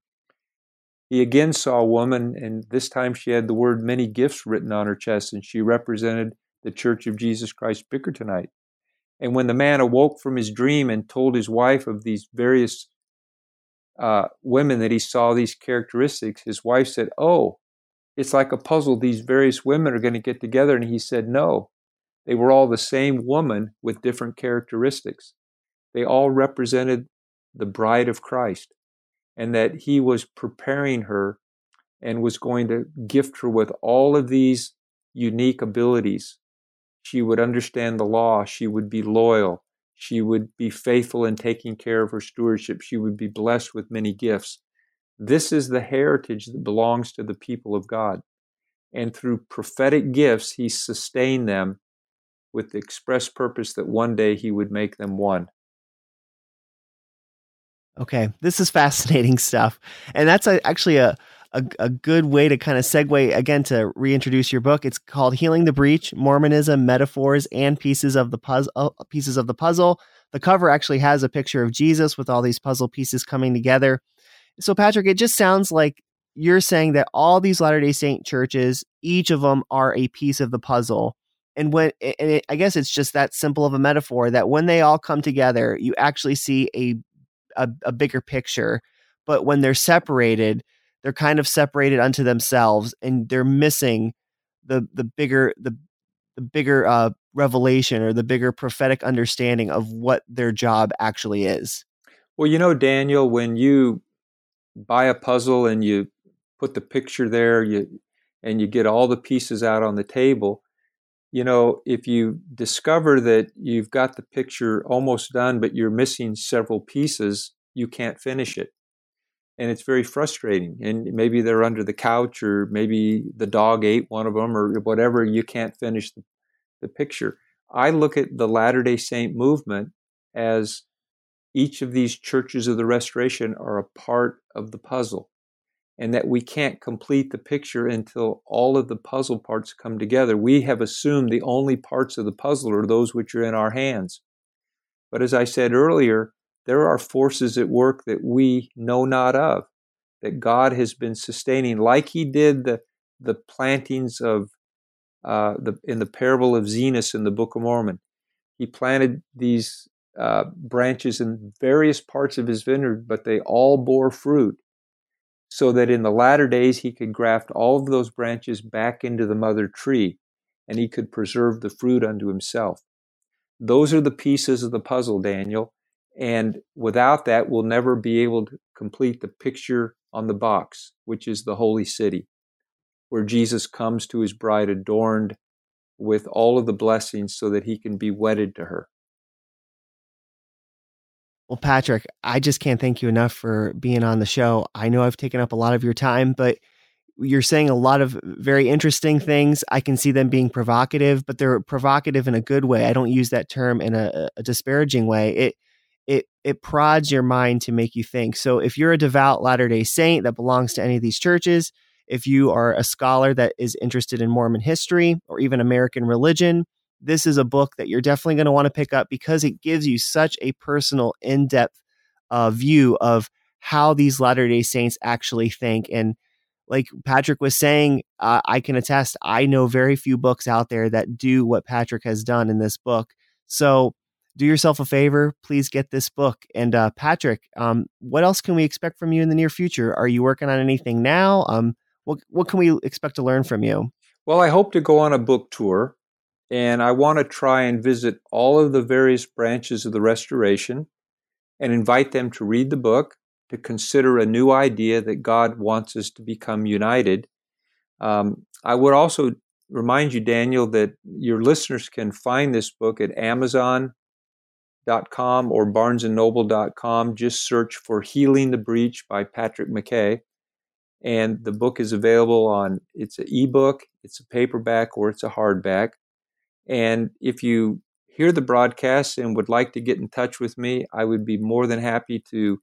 Speaker 2: He again saw a woman, and this time she had the word many gifts written on her chest, and she represented the Church of Jesus Christ Bickertonite. And when the man awoke from his dream and told his wife of these various uh, women that he saw these characteristics, his wife said, Oh, it's like a puzzle. These various women are going to get together. And he said, No, they were all the same woman with different characteristics. They all represented the bride of Christ and that he was preparing her and was going to gift her with all of these unique abilities. She would understand the law, she would be loyal, she would be faithful in taking care of her stewardship, she would be blessed with many gifts. This is the heritage that belongs to the people of God. And through prophetic gifts, he sustained them with the express purpose that one day he would make them one.
Speaker 1: Okay, this is fascinating stuff, and that's a, actually a, a, a good way to kind of segue again to reintroduce your book. It's called "Healing the Breach: Mormonism, Metaphors, and Pieces of the Puzzle." Uh, pieces of the Puzzle, the cover actually has a picture of Jesus with all these puzzle pieces coming together. So, Patrick, it just sounds like you're saying that all these Latter day Saint churches, each of them are a piece of the puzzle. And when, and it, I guess it's just that simple of a metaphor that when they all come together, you actually see a, a, a bigger picture. But when they're separated, they're kind of separated unto themselves and they're missing the, the bigger, the, the bigger uh, revelation or the bigger prophetic understanding of what their job actually is.
Speaker 2: Well, you know, Daniel, when you buy a puzzle and you put the picture there, you and you get all the pieces out on the table, you know, if you discover that you've got the picture almost done, but you're missing several pieces, you can't finish it. And it's very frustrating. And maybe they're under the couch, or maybe the dog ate one of them, or whatever. You can't finish the, the picture. I look at the Latter day Saint movement as each of these churches of the Restoration are a part of the puzzle and that we can't complete the picture until all of the puzzle parts come together. We have assumed the only parts of the puzzle are those which are in our hands. But as I said earlier, there are forces at work that we know not of, that God has been sustaining, like He did the, the plantings of uh, the, in the parable of Zenos in the Book of Mormon. He planted these uh, branches in various parts of his vineyard, but they all bore fruit so that in the latter days he could graft all of those branches back into the mother tree and he could preserve the fruit unto himself. Those are the pieces of the puzzle, Daniel. And without that, we'll never be able to complete the picture on the box, which is the holy city, where Jesus comes to his bride adorned with all of the blessings so that he can be wedded to her.
Speaker 1: Well, Patrick, I just can't thank you enough for being on the show. I know I've taken up a lot of your time, but you're saying a lot of very interesting things. I can see them being provocative, but they're provocative in a good way. I don't use that term in a, a disparaging way. It it it prods your mind to make you think. So if you're a devout Latter-day Saint that belongs to any of these churches, if you are a scholar that is interested in Mormon history or even American religion, this is a book that you're definitely going to want to pick up because it gives you such a personal, in depth uh, view of how these Latter day Saints actually think. And like Patrick was saying, uh, I can attest, I know very few books out there that do what Patrick has done in this book. So do yourself a favor, please get this book. And uh, Patrick, um, what else can we expect from you in the near future? Are you working on anything now? Um, what, what can we expect to learn from you?
Speaker 2: Well, I hope to go on a book tour and I want to try and visit all of the various branches of the restoration and invite them to read the book, to consider a new idea that God wants us to become united. Um, I would also remind you, Daniel, that your listeners can find this book at Amazon.com or barnesandnoble.com. Just search for Healing the Breach by Patrick McKay. And the book is available on, it's an ebook, it's a paperback, or it's a hardback. And if you hear the broadcast and would like to get in touch with me, I would be more than happy to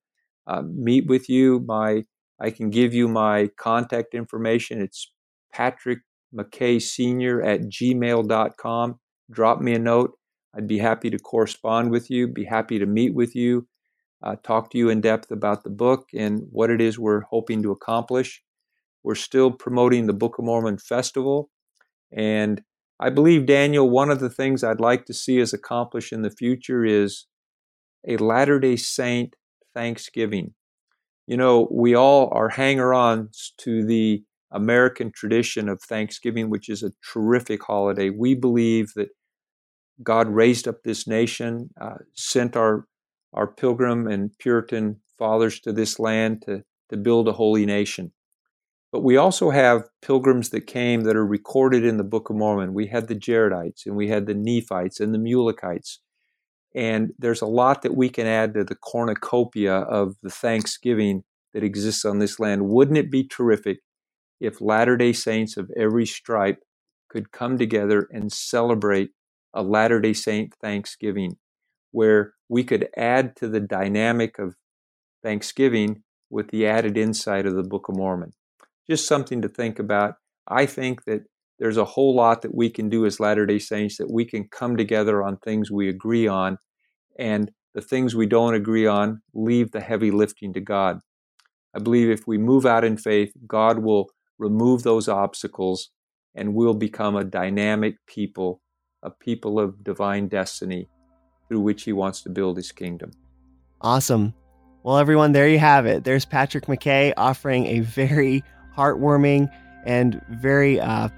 Speaker 2: uh, meet with you. My I can give you my contact information. It's Patrick McKay Sr. at gmail.com. Drop me a note. I'd be happy to correspond with you, be happy to meet with you, uh, talk to you in depth about the book and what it is we're hoping to accomplish. We're still promoting the Book of Mormon Festival, and I believe, Daniel, one of the things I'd like to see us accomplish in the future is a Latter day Saint Thanksgiving. You know, we all are hanger ons to the American tradition of Thanksgiving, which is a terrific holiday. We believe that God raised up this nation, uh, sent our, our pilgrim and Puritan fathers to this land to, to build a holy nation. But we also have pilgrims that came that are recorded in the Book of Mormon. We had the Jaredites and we had the Nephites and the Mulekites. And there's a lot that we can add to the cornucopia of the thanksgiving that exists on this land. Wouldn't it be terrific if Latter day Saints of every stripe could come together and celebrate a Latter day Saint Thanksgiving where we could add to the dynamic of Thanksgiving with the added insight of the Book of Mormon? Just something to think about. I think that there's a whole lot that we can do as Latter day Saints that we can come together on things we agree on and the things we don't agree on, leave the heavy lifting to God. I believe if we move out in faith, God will remove those obstacles and we'll become a dynamic people, a people of divine destiny through which He wants to build His kingdom.
Speaker 1: Awesome. Well, everyone, there you have it. There's Patrick McKay offering a very heartwarming and very, uh,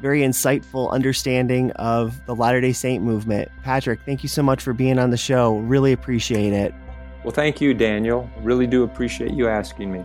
Speaker 1: very insightful understanding of the Latter day Saint movement. Patrick, thank you so much for being on the show. Really appreciate it.
Speaker 2: Well, thank you, Daniel. Really do appreciate you asking me.